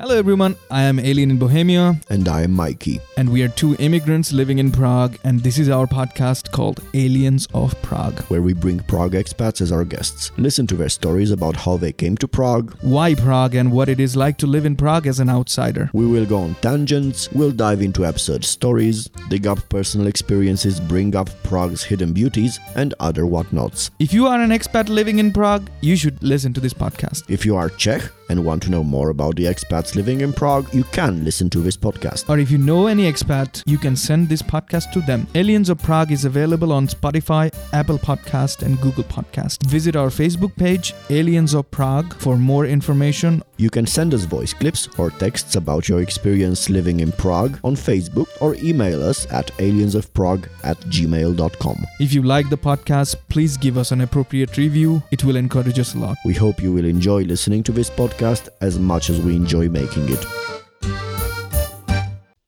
Hello, everyone. I am Alien in Bohemia, And I am Mikey. and we are two immigrants living in Prague. And this is our podcast called Aliens of Prague. where we bring Prague expats as our guests. Listen to their stories about how they came to Prague. Why Prague and what it is like to live in Prague as an outsider. We will go on tangents, we'll dive into absurd stories, dig up personal experiences, bring up Prague's hidden beauties, and other whatnots. If you are an expat living in Prague, you should listen to this podcast. If you are Czech and want to know more about the expats living in Prague, you can listen to this podcast. Or if you know any expat, you can send this podcast to them. Aliens of Prague is available on Spotify, Apple Podcast, and Google Podcast. Visit our Facebook page, Aliens of Prague, for more information. You can send us voice clips or texts about your experience living in Prague on Facebook or email us at aliensofprague at gmail.com. If you like the podcast, please give us an appropriate review. It will encourage us a lot. We hope you will enjoy listening to this podcast as much as we enjoy making it.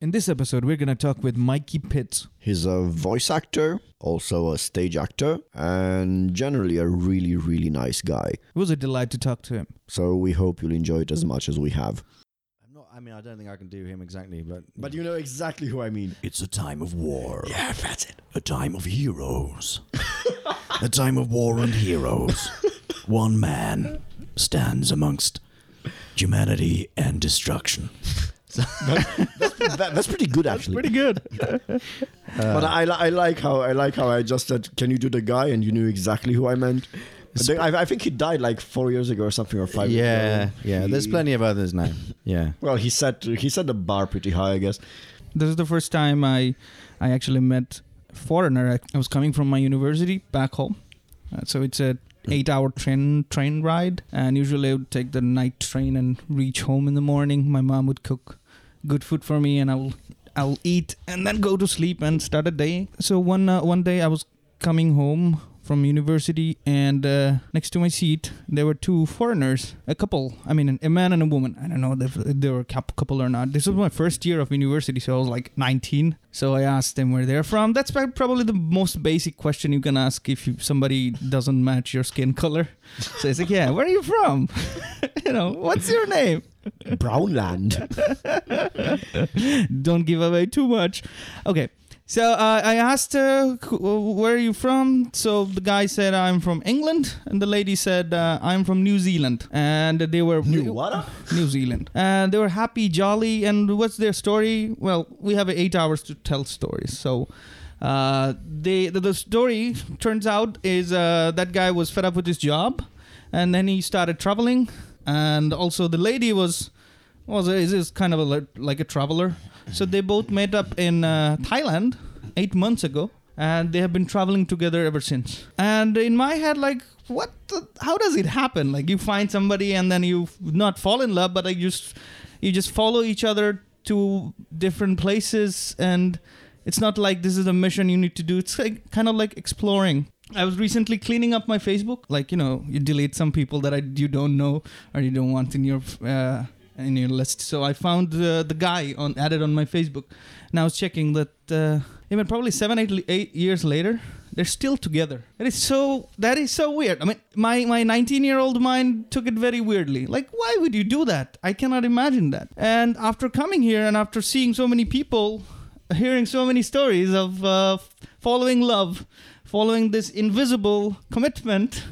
In this episode, we're going to talk with Mikey Pitts. He's a voice actor, also a stage actor, and generally a really, really nice guy. It was a delight to talk to him. So we hope you'll enjoy it as much as we have. I'm not. I mean, I don't think I can do him exactly, but But you know exactly who I mean. it's a time of war. Yeah, that's it. A time of heroes. a time of war and heroes. One man stands amongst humanity and destruction. That, that's pretty good, actually. Pretty good. but I, I like how I like how I just said, "Can you do the guy?" and you knew exactly who I meant. I think, I, I think he died like four years ago or something, or five. years Yeah, ago. yeah. There's plenty of others now. Yeah. Well, he set he set the bar pretty high, I guess. This is the first time I, I actually met foreigner. I, I was coming from my university back home, uh, so it's a eight-hour train train ride, and usually I would take the night train and reach home in the morning. My mom would cook good food for me, and I will I'll eat and then go to sleep and start a day. So one uh, one day I was coming home from university and uh, next to my seat there were two foreigners a couple i mean a man and a woman. I don't know if they were a couple or not. This was my first year of university so i was like 19 so i asked them where they're from. That's probably the most basic question you can ask if you, somebody doesn't match your skin color. So it's like yeah where are you from? You know what's your name? Brownland. don't give away too much. Okay. So uh, I asked, wh- "Where are you from?" So the guy said, "I'm from England," and the lady said, uh, "I'm from New Zealand." And they were New what? New Zealand, and they were happy, jolly. And what's their story? Well, we have eight hours to tell stories, so. Uh, they the, the story turns out is uh, that guy was fed up with his job, and then he started traveling, and also the lady was was is is kind of a, like a traveler. So they both met up in uh, Thailand eight months ago, and they have been traveling together ever since. And in my head, like, what? The, how does it happen? Like, you find somebody, and then you not fall in love, but like, you just you just follow each other to different places, and it's not like this is a mission you need to do. It's like kind of like exploring. I was recently cleaning up my Facebook. Like you know, you delete some people that I, you don't know or you don't want in your uh, in your list. So I found uh, the guy on added on my Facebook, and I was checking that uh, even probably seven, eight, eight years later, they're still together. It is so that is so weird. I mean, my my 19 year old mind took it very weirdly. Like, why would you do that? I cannot imagine that. And after coming here and after seeing so many people, hearing so many stories of uh, following love, following this invisible commitment.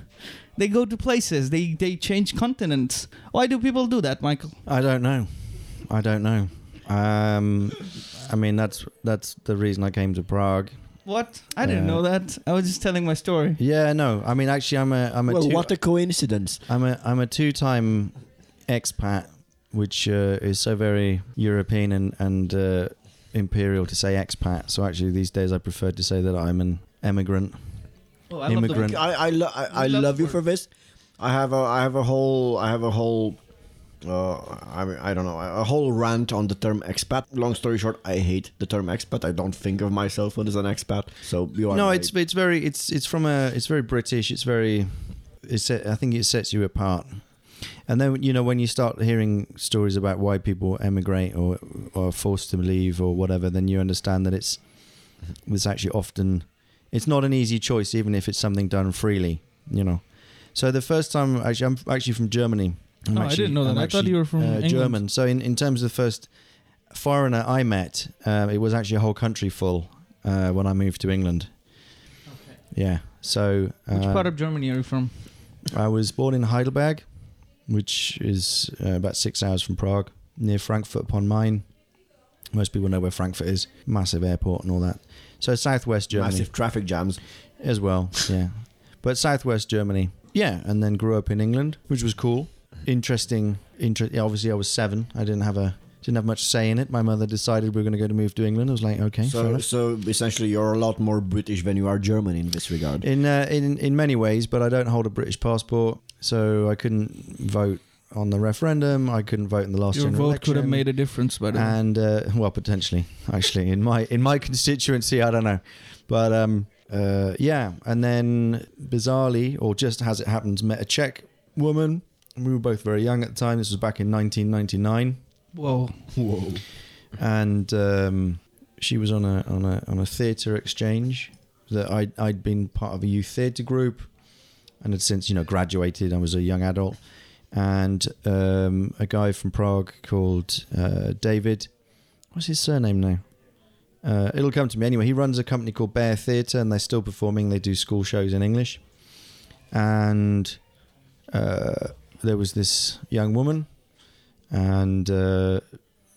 They go to places. They they change continents. Why do people do that, Michael? I don't know. I don't know. Um, I mean, that's that's the reason I came to Prague. What? I didn't Yeah. know that. I was just telling my story. Yeah, no. I mean, actually, I'm a I'm a Well, two, what a coincidence. I'm a I'm a two-time expat, which uh, is so very European and and uh, imperial to say expat. So actually, these days I prefer to say that I'm an emigrant. Oh, I love the- Immigrant. I I, lo- I, I love love you for this. I have a I have a whole I have a whole uh, I mean, I don't know a whole rant on the term expat. Long story short, I hate the term expat. I don't think of myself as an expat. So you are No, right. it's it's very it's it's from a it's very British. It's very it's I think it sets you apart. And then you know when you start hearing stories about why people emigrate or or are forced to leave or whatever, then you understand that it's it's actually often it's not an easy choice, even if it's something done freely. You know. So the first time, actually, I'm actually from Germany, Oh, I didn't know I'm that. I thought you were from uh. German. So in, in terms of the first foreigner I met, uh, it was actually a whole country full uh, when I moved to England. Okay. Yeah. So Which uh, part of Germany are you from? I was born in Heidelberg, which is uh, about six hours from Prague, near Frankfurt upon Main. Most people know where Frankfurt is. Massive airport and all that. So southwest Germany Massive traffic jams. as well. Yeah, but southwest Germany. Yeah, and then grew up in England, which was cool, interesting. Inter- obviously, I was seven. I didn't have a didn't have much say in it. My mother decided we were going to go to move to England. I was like, okay, So, so essentially, you're a lot more British than you are German in this regard. In uh, in in many ways, but I don't hold a British passport, so I couldn't vote on the referendum. I couldn't vote in the last Your general vote could have made a difference, but and uh, well, potentially, actually, in my in my constituency, I don't know, but um, uh, yeah, and then bizarrely, or just as it happens, met a Czech woman. We were both very young at the time. This was back in 1999, whoa, Whoa. and um, she was on a on a on a theatre exchange that I I'd been part of a youth theatre group, and had since you know graduated. I was a young adult, and um, a guy from Prague called uh, David. What's his surname now? Uh, it'll come to me anyway. He runs a company called Bear Theatre, and they're still performing. They do school shows in English, and uh, there was this young woman, and uh,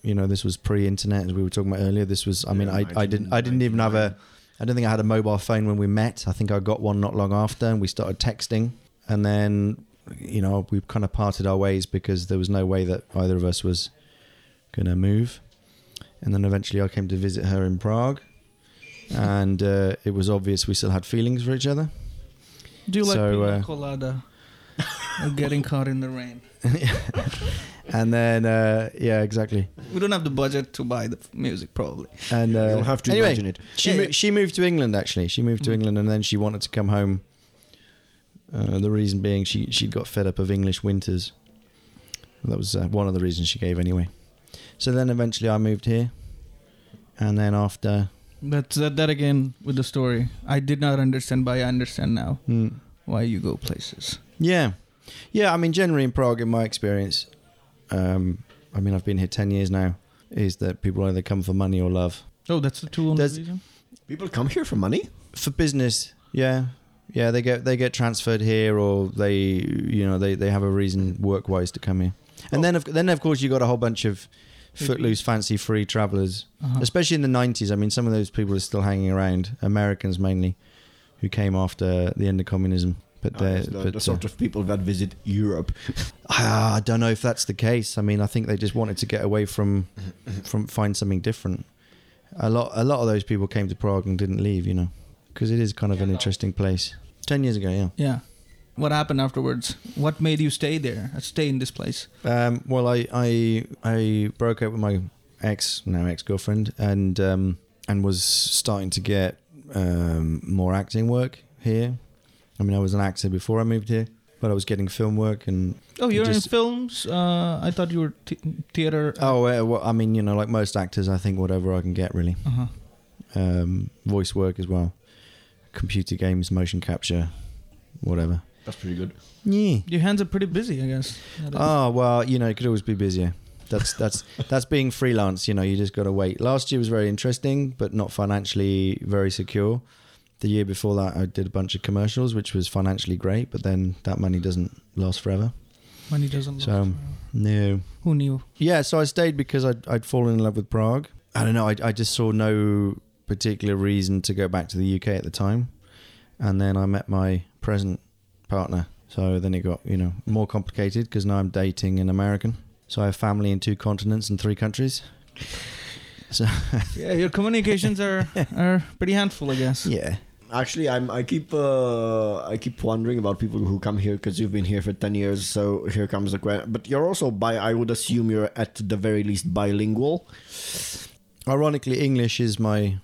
you know this was pre-internet as we were talking about earlier. This was, I mean, Yeah, I, I didn't, I didn't even have a, I don't think I had a mobile phone when we met. I think I got one not long after, and we started texting, and then you know we kind of parted our ways because there was no way that either of us was gonna move, and then eventually I came to visit her in Prague, and uh, it was obvious we still had feelings for each other. do you like pina uh, colada? or getting caught in the rain? and then uh, yeah, exactly. We don't have the budget to buy the music, probably. And uh, You'll have to anyway, imagine it. She Yeah, mo- yeah. she moved to England actually. She moved to Mm. England and then she wanted to come home. Uh, the reason being she she got fed up of English winters. That was uh, one of the reasons she gave anyway. So then eventually I moved here, and then after That's that, that again with the story. I did not understand, but I understand now mm, why you go places. yeah, yeah. I mean, generally in Prague, in my experience, um, I mean I've been here ten years now. Is that people either come for money or love? Oh, that's the two only There's- reason. People come here for money. for business yeah yeah they get they get transferred here or they you know they, they have a reason work wise to come here and Oh. then of, then of course you got a whole bunch of footloose fancy free travelers Uh-huh. especially in the 90s i mean some of those people are still hanging around americans mainly who came after the end of communism but Ah, they're it's the, but, the uh, sort of people that visit Europe. Ah, I don't know if that's the case. I mean, I think they just wanted to get away from from find something different. A lot a lot of those people came to Prague and didn't leave, you know, because it is kind of an interesting place. Ten years ago, yeah. Yeah. What happened afterwards? What made you stay there? uh, Stay in this place? Um, well, I, I I broke up with my ex now ex girlfriend and um, and was starting to get um, more acting work here. I mean, I was an actor before I moved here, but I was getting film work and Oh, you're Just- in films. Uh, I thought you were t- theater. oh, uh, well, I mean, you know, like most actors, I think whatever I can get really. Uh-huh. um, voice work as well, computer games, motion capture, whatever. That's pretty good. Yeah. Your hands are pretty busy, I guess. Oh well, you know, it could always be busier. That's that's that's being freelance. You know, you just got to wait. Last year was very interesting, but not financially very secure. The year before that, I did a bunch of commercials, which was financially great, but then that money doesn't last forever. Money doesn't. So, last. No. who knew? Yeah, so I stayed because I'd, I'd fallen in love with Prague. I don't know, I, I just saw no particular reason to go back to the UK at the time. And then I met my present partner. So then it got, you know, more complicated because now I'm dating an American. So I have family in two continents and three countries. So, Yeah, your communications are are pretty handful, I guess. yeah. Actually, I'm. I keep. Uh, I keep wondering about people who come here because you've been here for ten years. So here comes the question. But you're also bi. I would assume you're at the very least bilingual. Ironically, English is my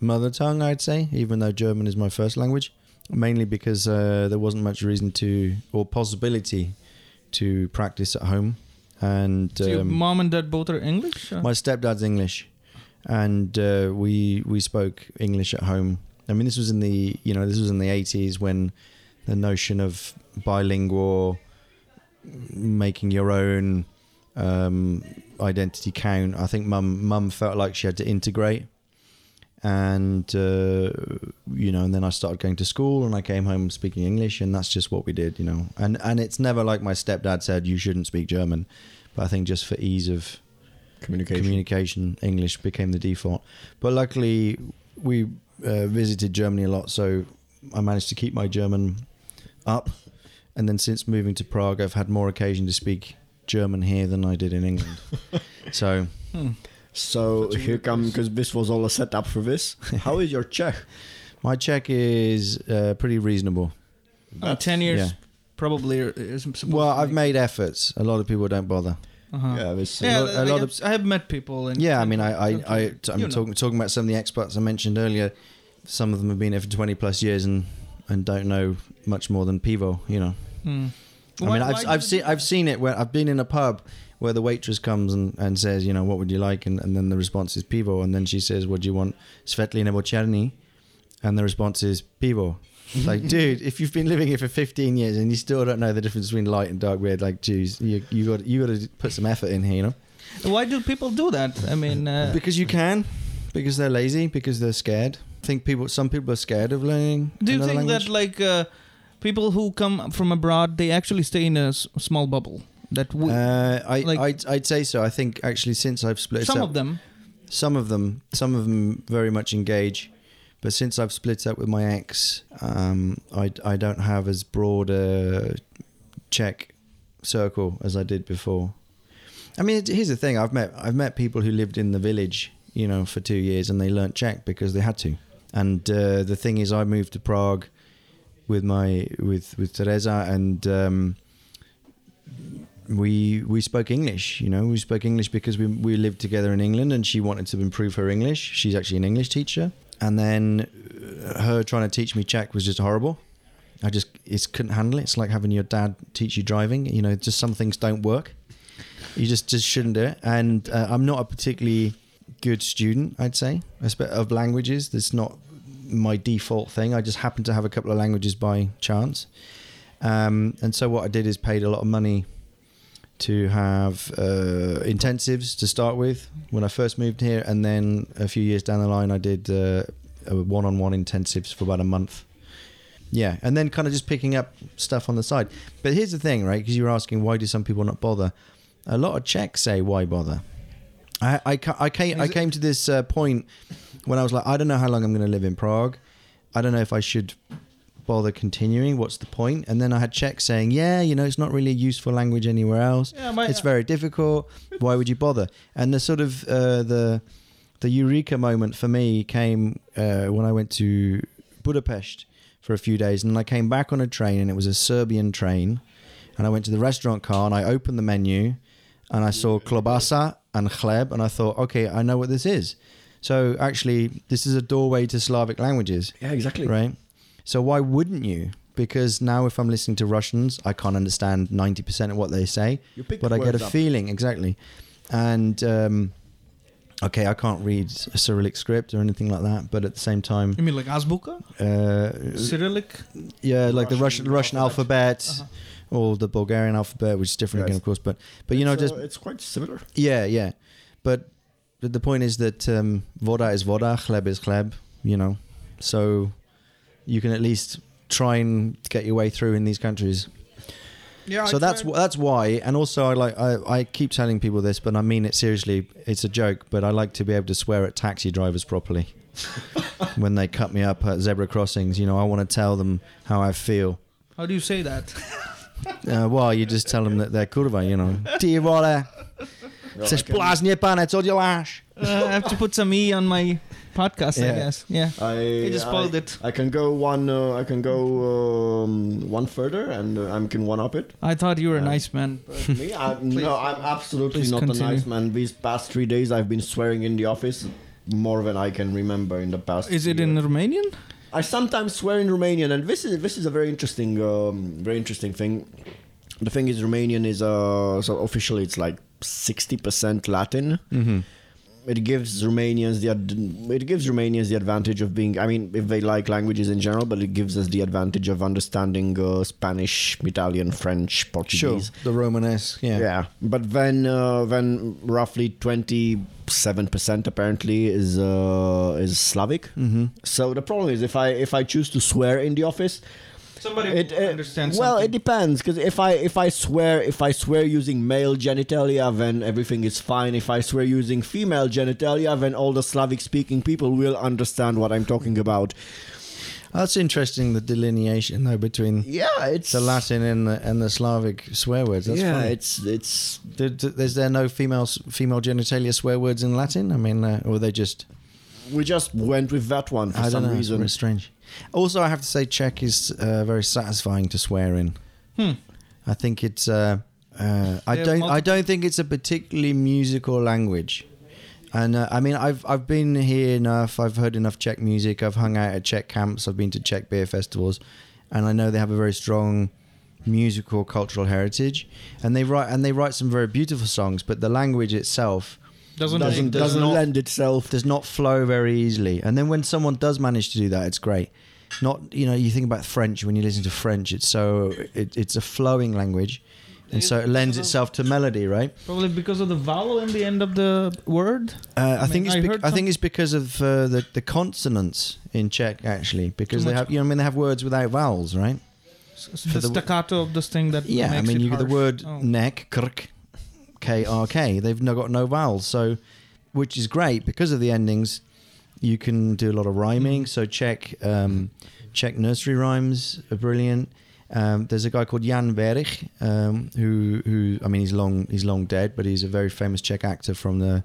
mother tongue, I'd say, even though German is my first language. Mainly because uh, there wasn't much reason to, or possibility, to practice at home. And So your um, mom and dad both are English. or- my stepdad's English, and uh, we we spoke English at home. I mean, this was in the you know this was in the eighties when the notion of bilingual making your own um, identity count. I think mum mum felt like she had to integrate, and uh, you know, and then I started going to school, and I came home speaking English, and that's just what we did, you know. And and it's never like my stepdad said you shouldn't speak German, but I think just for ease of Communication. communication, English became the default. But luckily, we uh, visited Germany a lot, so I managed to keep my German up. And then since moving to Prague, I've had more occasion to speak German here than I did in England. so Hmm. So here come because this was all a setup for this. How is your Czech? my Czech is uh, pretty reasonable. Uh, Ten years, yeah. probably. Is supposed Well, I've made efforts. A lot of people don't bother. Uh-huh. Yeah, this. Yeah, a lot- a lot I've- I have met people. And Yeah, I mean, I, I, I I'm You know. talking talking about some of the expats I mentioned earlier. Some of them have been here for 20 plus years and and don't know much more than pivo. You know. Hmm. I Why- mean, why I've I've seen I've seen it where I've been in a pub where the waitress comes and, and says, you know, what would you like, and, and then the response is pivo, and then she says, what do you want, svetlý nebo černý, and the response is pivo. like, dude, if you've been living here for 15 years and you still don't know the difference between light and dark beer, like, geez, you you got you got to put some effort in here, you know. Why do people do that? I mean, uh, Because you can, because they're lazy, because they're scared. I think people, some people are scared of learning. do you think language. that like uh, people who come from abroad they actually stay in a s- small bubble? That we, Uh, I, like- I'd, I'd say so. I think actually since I've split some up, of them. some of them, some of them very much engage, but since I've split up with my ex, um, I, I don't have as broad a Czech circle as I did before. I mean, it- here's the thing: I've met I've met people who lived in the village, you know, for two years, and they learnt Czech because they had to. And uh, the thing is, I moved to Prague with my with with Teresa, and um, we we spoke English. You know, we spoke English because we we lived together in England, and she wanted to improve her English. She's actually an English teacher, and then uh, her trying to teach me Czech was just horrible. I just it couldn't handle it. It's like having your dad teach you driving. You know, just some things don't work. You just just shouldn't do it. And uh, I'm not a particularly good student, I'd say, of languages. That's not my default thing. I just happen to have a couple of languages by chance. Um, and so what I did is paid a lot of money to have uh, intensives to start with when I first moved here, and then a few years down the line, I did uh, a one-on-one intensives for about a month. Yeah, and then kind of just picking up stuff on the side. But here's the thing, right? Because you were asking why do some people not bother? A lot of Czechs say why bother. I I, I came I came to this uh, point when I was like I don't know how long I'm going to live in Prague. I don't know if I should bother continuing. What's the point? And then I had Czechs saying, yeah, you know, it's not really a useful language anywhere else. Yeah, my, It's very difficult. Why would you bother? And the sort of uh, the the eureka moment for me came uh, when I went to Budapest for a few days, and I came back on a train, and it was a Serbian train, and I went to the restaurant car, and I opened the menu, and I saw klobasa and chleb, and I thought, okay, I know what this is. So actually, this is a doorway to Slavic languages Yeah, exactly. right? So why wouldn't you? Because now if I'm listening to Russians, I can't understand 90% of what they say, but I get a up. feeling exactly. And um, okay, I can't read a Cyrillic script or anything like that, but at the same time, you mean like Azbuka, uh, Cyrillic? yeah, like the Russian Russian Russian alphabet. Uh-huh. Or the Bulgarian alphabet, which is different Yes. again, of course. But but you know, It's, just uh, it's quite similar. yeah, yeah. But, but the point is that um, voda is voda, chleb is chleb, you know. So you can at least try and get your way through in these countries. Yeah. so that's wh- that's why. And also, I like I, I keep telling people this, but I mean it seriously. It's a joke, but I like to be able to swear at taxi drivers properly when they cut me up at zebra crossings. You know, I want to tell them how I feel. How do you say that? Uh, well, you just tell them that they're kurva, you know. Ty vole, chceš blázně, pane, co děláš? Uh, I have to put some e on my podcast, I guess. Yeah. I You just spoiled I, it. I can go one. Uh, I can go um, one further, and uh, I can one up it. I thought you were a nice man. But me, I, no, I'm absolutely not continue. a nice man. These past three days, I've been swearing in the office more than I can remember in the past. Is it year. in Romanian? I sometimes swear in Romanian, and this is this is a very interesting, um, very interesting thing. The thing is, Romanian is uh, so officially it's like sixty percent Latin, Mm-hmm. It gives Romanians the ad- it gives Romanians the advantage of being. I mean, if they like languages in general, but it gives us the advantage of understanding uh, Spanish, Italian, French, Portuguese Sure, the Romanesque. Yeah. Yeah, but then uh, then roughly twenty seven percent apparently is uh, is Slavic. Mm-hmm. So the problem is if I if I choose to swear in the office, Somebody it, it- understand well, it depends because if I if I swear if I swear using male genitalia, then everything is fine. If I swear using female genitalia, then all the Slavic speaking people will understand what I'm talking about. That's interesting. The delineation though between Yeah, it's the Latin and the and the Slavic swear words. That's yeah, funny. it's it's Did, did- is there no female female genitalia swear words in Latin? I mean, uh, or they just we just went with that one for I some don't know. reason. It's strange. Also, I have to say, Czech is uh, very satisfying to swear in. Hmm. I think it's. Uh, uh, I don't. I don't think it's a particularly musical language. And uh, I mean, I've I've been here enough. I've heard enough Czech music. I've hung out at Czech camps. I've been to Czech beer festivals, and I know they have a very strong musical cultural heritage. And they write and they write some very beautiful songs. But the language itself doesn't doesn't does doesn't not- lend itself. does not flow very easily. And then when someone does manage to do that, it's great. Not you know you think about French when you listen to French, it's so it, it's a flowing language, and so it lends itself to melody, right? probably because of the vowel in the end of the word. Uh, I, I think mean, it's I bec- I think it's because of uh, the the consonants in Czech actually because Too they have you know I mean they have words without vowels, right? S- For the, the- staccato of this thing that Yeah, I mean you get the word Oh. neck, krk, k r k. They've got no vowels, so which is great because of the endings. You can do a lot of rhyming. So Czech um, Czech nursery rhymes are brilliant. Um, there's a guy called Jan Werich, um, who who I mean he's long he's long dead, but he's a very famous Czech actor from the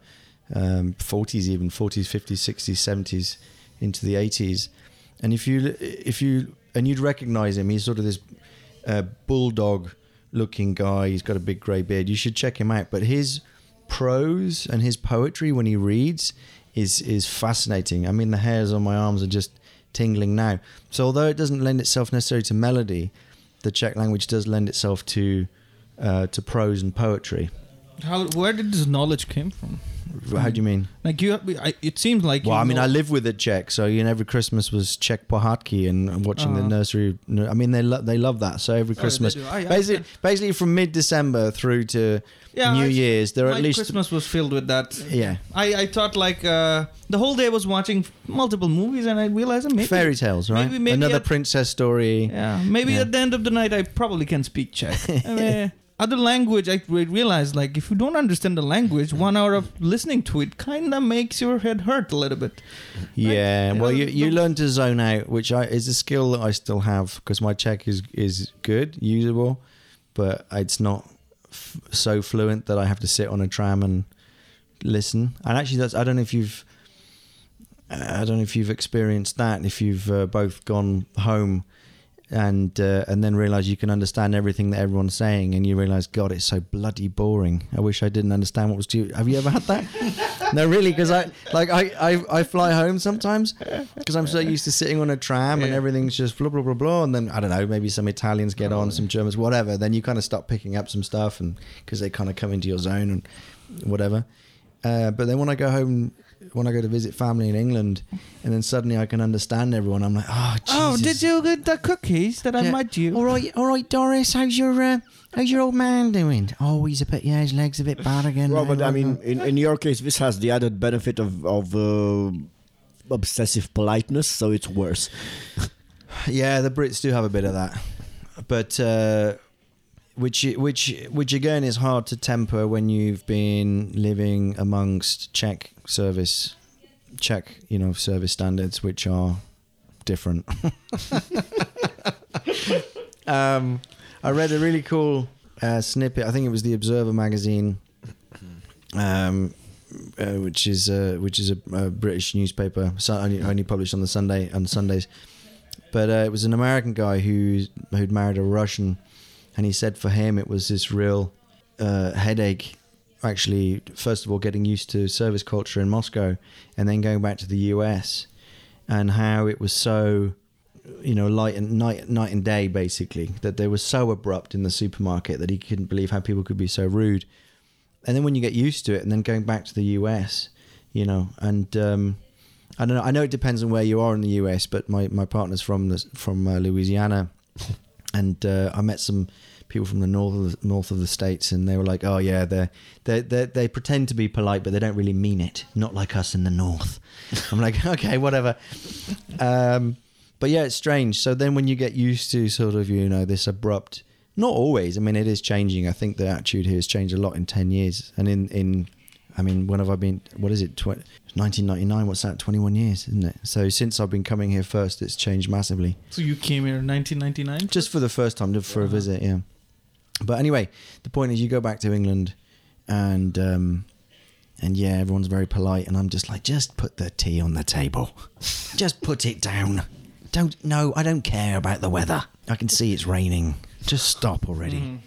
um, 40s, even 40s, 50s, 60s, 70s, into the 80s. And if you if you and you'd recognize him, he's sort of this uh, bulldog looking guy. He's got a big grey beard. You should check him out. But his prose and his poetry when he reads is is fascinating. I mean, the hairs on my arms are just tingling now. So although it doesn't lend itself necessarily to melody, the Czech language does lend itself to uh, to prose and poetry. How? Where did this knowledge came from? How do you mean? Like you, I, it seems like. Well, you I mean, know- I live with a Czech, so you know, every Christmas was Czech pohádky and watching the Uh-huh. nursery. I mean, they lo- they love that. So every Oh, Christmas, do. I- I- basically, basically from mid December through to Yeah, New Year's, there at least Christmas was filled with that. yeah I, I thought like uh, the whole day I was watching multiple movies and I realized maybe fairy tales, right? maybe- maybe Another at- princess story. Yeah, maybe Yeah. at the end of the night I probably can speak Czech. Mean, other language I realized like if you don't understand the language, one hour of listening to it kind of makes your head hurt a little bit. Yeah, Right? well, You you, know, you the- learn to zone out, which I, is a skill that I still have because my Czech is is good, usable, but it's not f- so fluent that I have to sit on a tram and listen. And actually, that's I don't know if you've I don't know if you've experienced that. If you've uh, both gone home and uh, and then realize you can understand everything that everyone's saying, and you realize, God, it's so bloody boring. I wish I didn't understand what was due. Have you ever had that? no, really, because I like I, I I fly home sometimes because I'm so used to sitting on a tram and everything's just blah blah blah blah, and then I don't know, maybe some Italians get on, some Germans, whatever. Then you kind of start picking up some stuff, and because they kind of come into your zone and whatever. Uh, but then when I go home, when I go to visit family in England, and then suddenly I can understand everyone, I'm like, oh, Jesus. Oh, did you get the cookies that I made you? All right, all right, Doris. How's your uh, how's your old man doing? Oh, he's a bit. Yeah, his legs a bit bad again. Well, now, but I mean, in, in your case, this has the added benefit of of uh, obsessive politeness, so it's worse. yeah, the Brits do have a bit of that, but uh, which which which again is hard to temper when you've been living amongst Czech service, Czech you know service standards, which are different. um, I read a really cool uh, snippet. I think it was the Observer magazine, um, uh, which is uh, which is a, a British newspaper, so only, only published on the Sunday on Sundays. But uh, it was an American guy who who'd married a Russian, and he said for him it was this real uh, headache. Actually, first of all, getting used to service culture in Moscow, and then going back to the US, and how it was so you know, light and night, night and day, basically. That they were so abrupt in the supermarket that he couldn't believe how people could be so rude. And then when you get used to it, and then going back to the US, you know. And um, I don't know. I know it depends on where you are in the US, but my, my partner's from the, from uh, Louisiana, and uh, I met some people from the north of the, north of the states, and they were like, "Oh yeah, they they they they pretend to be polite, but they don't really mean it. Not like us in the north." I'm like, okay, whatever. Um, but yeah, it's strange. So then when you get used to sort of you know this abrupt, not always. I mean, it is changing. I think the attitude here has changed a lot in ten years, and in in. I mean, when have I been? What is it? Tw- 1999. What's that? 21 years, isn't it? So since I've been coming here first, it's changed massively So you came here in 1999. just for the first time for a visit yeah but anyway the point is you go back to england and um and yeah everyone's very polite and i'm just like just put the tea on the table. Just put it down. Don't no i don't care about the weather. I can see it's raining. Just stop already.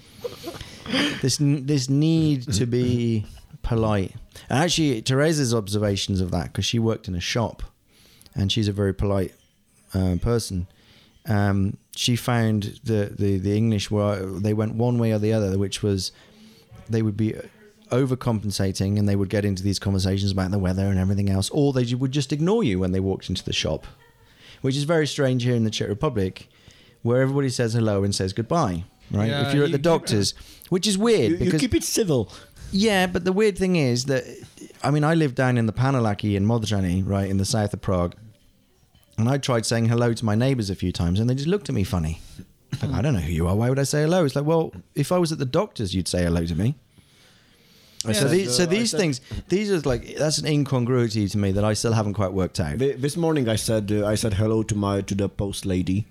This this need to be polite. And actually teresa's observations of that because she worked in a shop and she's a very polite uh, person um, she found the, the, the English were they went one way or the other, which was they would be overcompensating and they would get into these conversations about the weather and everything else, or they would just ignore you when they walked into the shop, which is very strange here in the Czech Republic, where everybody says hello and says goodbye. Right? Yeah, if you're at you- the doctor's, which is weird You, you because keep it civil. yeah, but the weird thing is that, I mean, I live down in the Panelaki in Modřany, right, in the south of Prague. And I tried saying hello to my neighbours a few times and they just looked at me funny. Like, I don't know who you are. Why would I say hello? It's like, well, if I was at the doctor's, you'd say hello to me. I so these, so I these said- things, these are like, that's an incongruity to me that I still haven't quite worked out. This morning I said uh, I said hello to my to the post lady,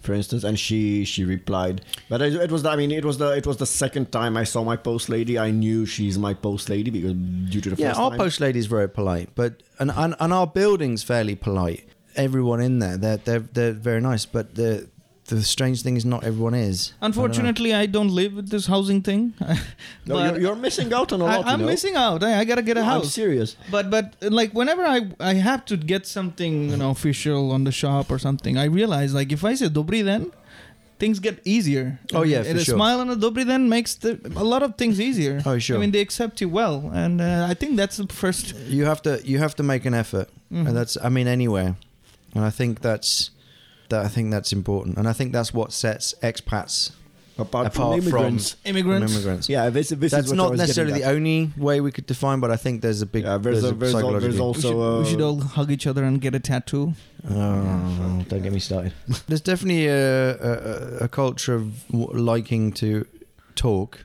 for instance, and she she replied. But it, it was the, I mean it was the it was the second time I saw my post lady. I knew she's my post lady because due to the Yeah, our time. post lady is very polite, but and, and and our building's fairly polite. Everyone in there, they're they're they're very nice, but the the strange thing is not everyone is. I don't. Unfortunately, I don't live with this housing thing. no, But you're, you're missing out on a lot. you I'm know? missing out. I, I gotta get a I'm house. I'm serious. But but like whenever I I have to get something you know official on the shop or something, I realize like if I say dobry den, things get easier. Oh, yeah, and for a sure. smile and a dobry den makes the, a lot of things easier. Oh, sure. I mean they accept you well, and uh, I think that's the first. you have to you have to make an effort Mhm. and that's i mean anywhere and i think that's that i think that's important and i think that's what sets expats Apart, Apart from immigrants. from Immigrants. immigrants Yeah, this, this that's is not necessarily the only way we could define but i think there's a big Yeah, there's a- there's al- there's psychological- We should, also, we should uh, all hug each other and get a tattoo. oh, don't get me started there's definitely a, a, a culture of liking to talk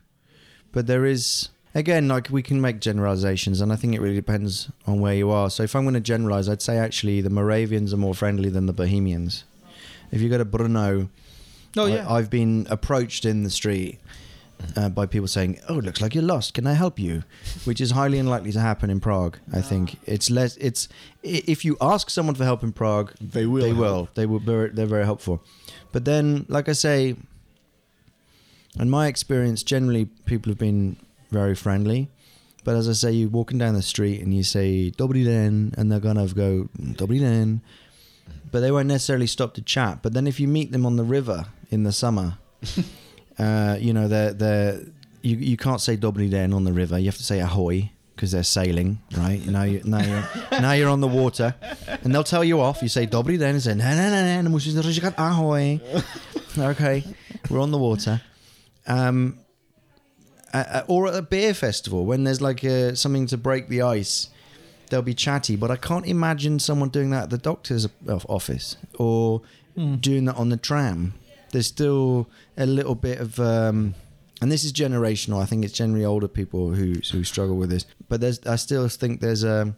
but there is again like we can make generalizations and i think it really depends on where you are so if i'm going to generalize i'd say actually the moravians are more friendly than the bohemians if you go to brno Oh I- yeah. i've been approached in the street uh, by people saying oh it looks like you're lost can i help you which is highly unlikely to happen in prague i think it's less it's if you ask someone for help in prague They will. they help. will. They will. They're, they're very helpful. But then, like I say, in my experience, generally people have been very friendly. But as I say, you're walking down the street and you say "Dobry den," and they're gonna go "Dobry den," but they won't necessarily stop to chat. But then if you meet them on the river in the summer, uh, you know they're they're you you can't say "Dobry den" on the river. You have to say "Ahoy." Because they're sailing, right? Now you now you're now you're on the water, and they'll tell you off. You say "Dobry den," and say "Na na na na, říkat ahoy." Okay, we're on the water. Um, uh, or at a beer festival when there's like uh something to break the ice, they'll be chatty. But I can't imagine someone doing that at the doctor's office or Hmm. doing that on the tram. There's still a little bit of, um, and this is generational. I think it's generally older people who who struggle with this. But there's, I still think there's a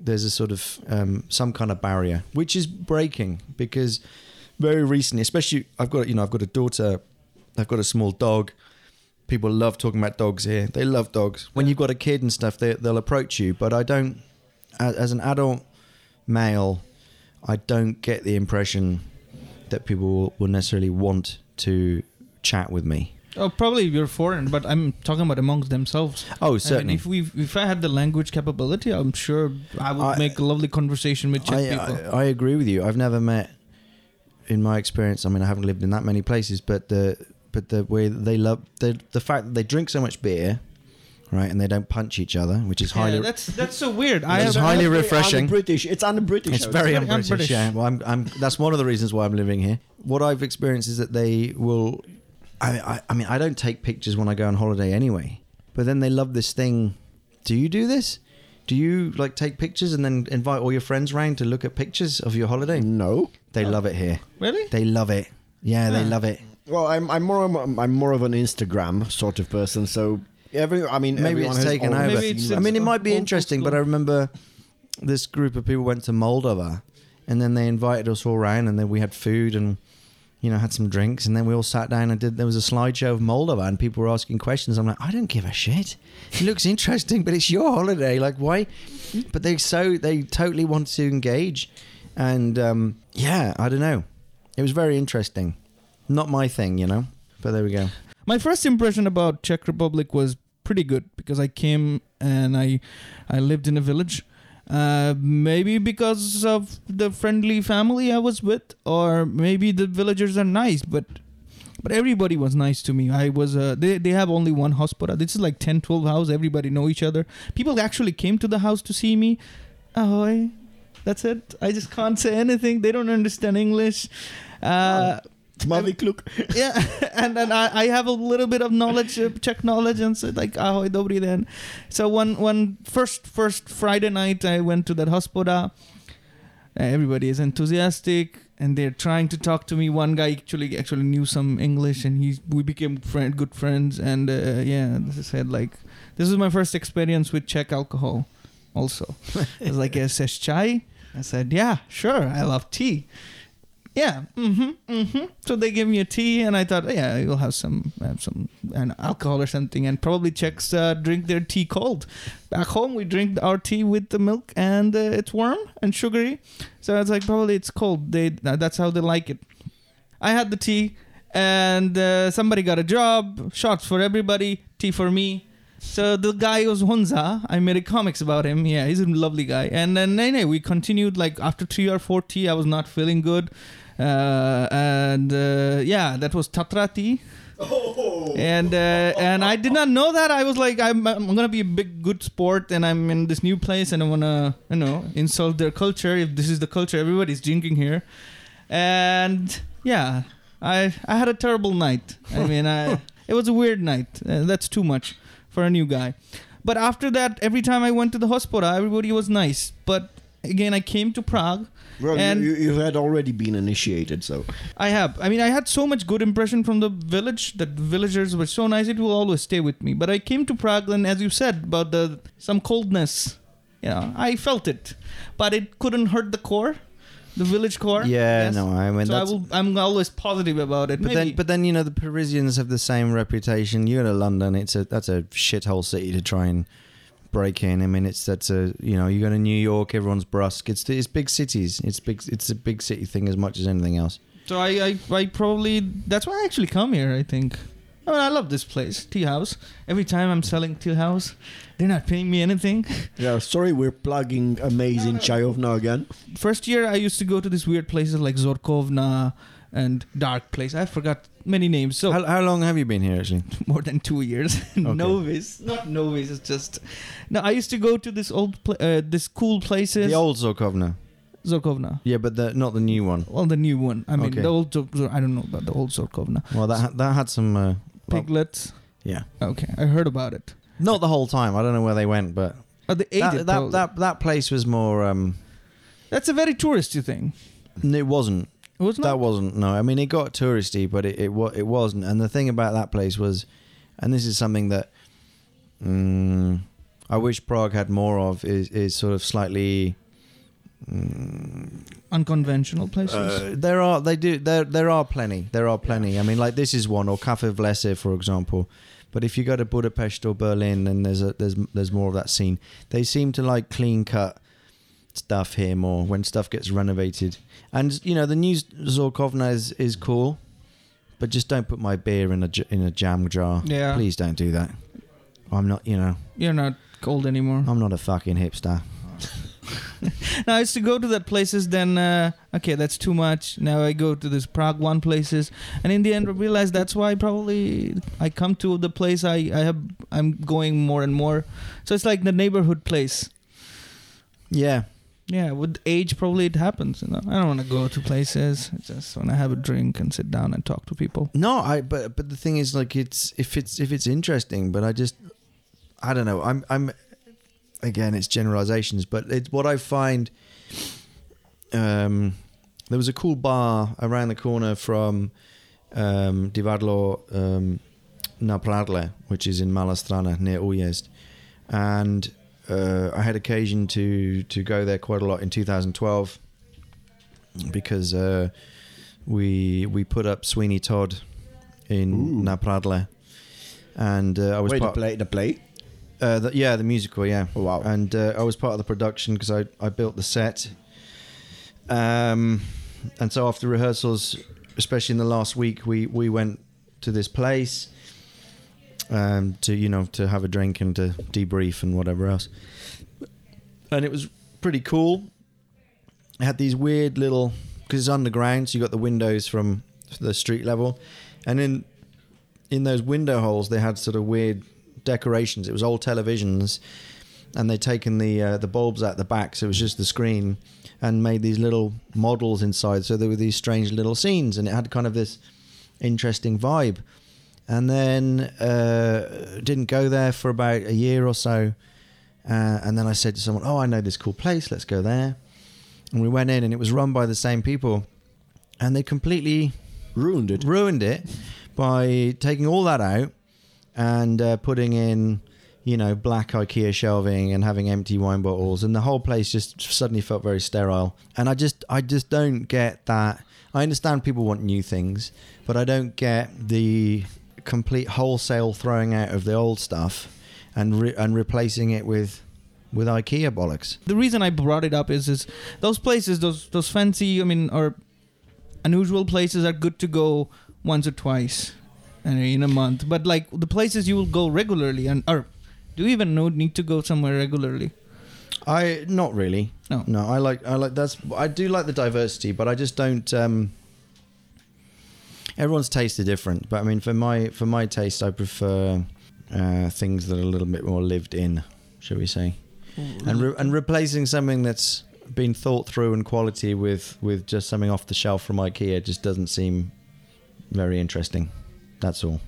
there's a sort of um, some kind of barrier which is breaking because very recently, especially I've got you know I've got a daughter, I've got a small dog. People love talking about dogs here. They love dogs. When you've got a kid and stuff, they, they'll approach you. But I don't, as, as an adult male, I don't get the impression that people will, will necessarily want to chat with me. Oh, probably you're foreign, but I'm talking about amongst themselves. Oh, I mean, certainly. if we if I had the language capability, I'm sure I would I- make a lovely conversation with Czech I, people. I, I agree with you. I've never met, in my experience. I mean, I haven't lived in that many places, but the but the way they love the the fact that they drink so much beer, right? And they don't punch each other, which is highly Yeah, that's that's so weird. I is highly refreshing. British. It's under British. It's very un-British. un-British. Yeah, well, I'm, I'm. That's one of the reasons why I'm living here. What I've experienced is that they will. I, I, I mean, I don't take pictures when I go on holiday anyway. But then they love this thing. Do you do this? Do you like take pictures and then invite all your friends round to look at pictures of your holiday? No. They love it here. really. They love it. Yeah, they Ah. love it. Well, I'm I'm more of a- I'm more of an Instagram sort of person. So every I mean Maybe everyone it's has taken over. Maybe it's- I mean, it might be interesting, but I remember this group of people went to Moldova, and then they invited us all round, and then we had food and you know had some drinks, and then we all sat down and did. There was a slideshow of Moldova, and people were asking questions. I'm like, I don't give a shit. It looks interesting, but it's your holiday. Like, why? But they so they totally want to engage, and um, yeah, I don't know. It was very interesting. Not my thing, you know. But there we go. My first impression about Czech Republic was pretty good because I came and I I lived in a village. Uh, maybe because of the friendly family I was with, or maybe the villagers are nice, but but everybody was nice to me. I was uh, they they have only one hospital. This is like 10, 12 house. Everybody know each other. People actually came to the house to see me. Ahoy. That's it. I just can't say anything. They don't understand English. Uh, Tmavý kluk. yeah and then I, I have a little bit of knowledge uh, czech knowledge and so like ahoj dobrý den so one one first first friday night i went to that hospoda. Everybody is enthusiastic and they're trying to talk to me. One guy actually actually knew some english and he we became friend good friends and uh, yeah this is said like this is my first experience with czech alcohol also. It was like says chai? I said yeah sure i love tea yeah. Mm-hmm. Mm-hmm. So they gave me a tea, and I thought, yeah, you'll have some have some an alcohol or something, and probably Czechs uh, drink their tea cold. Back home, we drink our tea with the milk, and uh, it's warm and sugary. So it's like probably it's cold. They that's how they like it. I had the tea, and uh, somebody got a job. Shots for everybody, tea for me. So the guy was Honza. I made a comics about him. Yeah, he's a lovely guy. And then anyway, we continued like after three or four tea, I was not feeling good. Uh, and uh, yeah, that was Tatratea. And uh, and I did not know that. I was like, I'm, I'm gonna be a big good sport, and I'm in this new place, and I wanna you know insult their culture. If this is the culture, everybody's drinking here, and yeah, I I had a terrible night. I mean, I it was a weird night. Uh, that's too much for a new guy. But after that, every time I went to the hospital, everybody was nice. But again, I came to Prague. Well, And- you, you had already been initiated, so I have. I mean, I had so much good impression from the village that villagers were so nice. It will always stay with me. But I came to Prague, and as you said about the some coldness, you know, I felt it, but it couldn't hurt the core, the village core. Yeah, Yes. no, I mean so I will, i'm always positive about it. but Maybe. then, but then you know the Parisians have the same reputation. You go to London, it's a that's a shithole city to try and break in. I mean, it's that's a you know you go to New York, everyone's brusque. It's it's big cities. It's big. It's a big city thing as much as anything else. So I, I, I probably that's why I actually come here. I think. I mean, I love this place, Tea House. Every time I'm selling Tea House, they're not paying me anything. yeah. Sorry, we're plugging amazing Chayovna again. First year, I used to go to these weird places like Zorkovna and Dark Place. I forgot many names. So How, how long have you been here actually? more than two years. novice, not novice. It's just. No, I used to go to this old, pla- uh, this cool places. The old Zorkovna. Zorkovna. Yeah, but the not the new one. Well, the new one. I mean, Okay. the old. Zor- Zor- I don't know about the old Zorkovna. Well, that ha- that had some. Uh, Piglets. yeah, Okay, I heard about it. not the whole time. I don't know where they went, but Oh, they ate that, it. that, probably. that that place was more. Um, That's a very touristy thing. it wasn't. It was not. That wasn't no. I mean, it got touristy, but it it, it wasn't. And the thing about that place was, and this is something that mm, I wish Prague had more of is is sort of slightly. Mm, unconventional places. uh, there are they do there there are plenty there are plenty. I mean, like this is one or Cafe Vlese, for example. But if you go to Budapest or Berlin, then there's a there's there's more of that scene. They seem to like clean cut stuff here more when stuff gets renovated. And you know, the new Zorkovna is is cool, but just don't put my beer in a in a jam jar. Yeah. Please don't do that. I'm not, you know, You're not cold anymore. I'm not a fucking hipster. now I used to go to that places. Then uh, okay, that's too much. Now I go to this Prague one places, and in the end I realize that's why probably I come to the place I I have I'm going more and more. So it's like the neighborhood place. Yeah. Yeah, with age probably it happens. You know, I don't want to go to places. I just want to have a drink and sit down and talk to people. No, I but but the thing is like it's if it's if it's interesting, but I just I don't know. I'm I'm again it's generalizations, but it's what I find um there was a cool bar around the corner from um Divadlo um na Pradle, which is in Malá Strana near Újezd. And uh, I had occasion to to go there quite a lot in 2012 because uh, we we put up Sweeney Todd in Ooh. Na Prádle, and uh, I was Wait, the part. play, the play. Uh, the, yeah, the musical, yeah. Oh, wow. And uh, I was part of the production because I, I built the set. Um, and so after rehearsals, especially in the last week, we, we went to this place um, to you know to have a drink and to debrief and whatever else. And it was pretty cool. It had these weird little because it's underground, so you got the windows from the street level, and in in those window holes they had sort of weird decorations. It was old televisions, and they'd taken the uh, the bulbs out the back, so it was just the screen, and made these little models inside. So there were these strange little scenes, and it had kind of this interesting vibe. And then uh, didn't go there for about a year or so, uh, and then I said to someone, "Oh, I know this cool place. Let's go there." And we went in, and it was run by the same people, and they completely Ruined it. ruined it by taking all that out and uh, putting in, you know, black IKEA shelving and having empty wine bottles, and the whole place just suddenly felt very sterile. And I just, I just don't get that. I understand people want new things, but I don't get the complete wholesale throwing out of the old stuff and re- and replacing it with with IKEA bollocks. The reason I brought it up is is those places, those those fancy, I mean, or unusual places are good to go once or twice, and in a month. But like the places you will go regularly, and or do you even know need to go somewhere regularly? I not really. No. No, I like I like that's I do like the diversity, but I just don't um everyone's tastes are different, but I mean for my for my taste I prefer uh, things that are a little bit more lived in, shall we say. And re- and replacing something that's been thought through and quality with with just something off the shelf from IKEA just doesn't seem very interesting. That's all.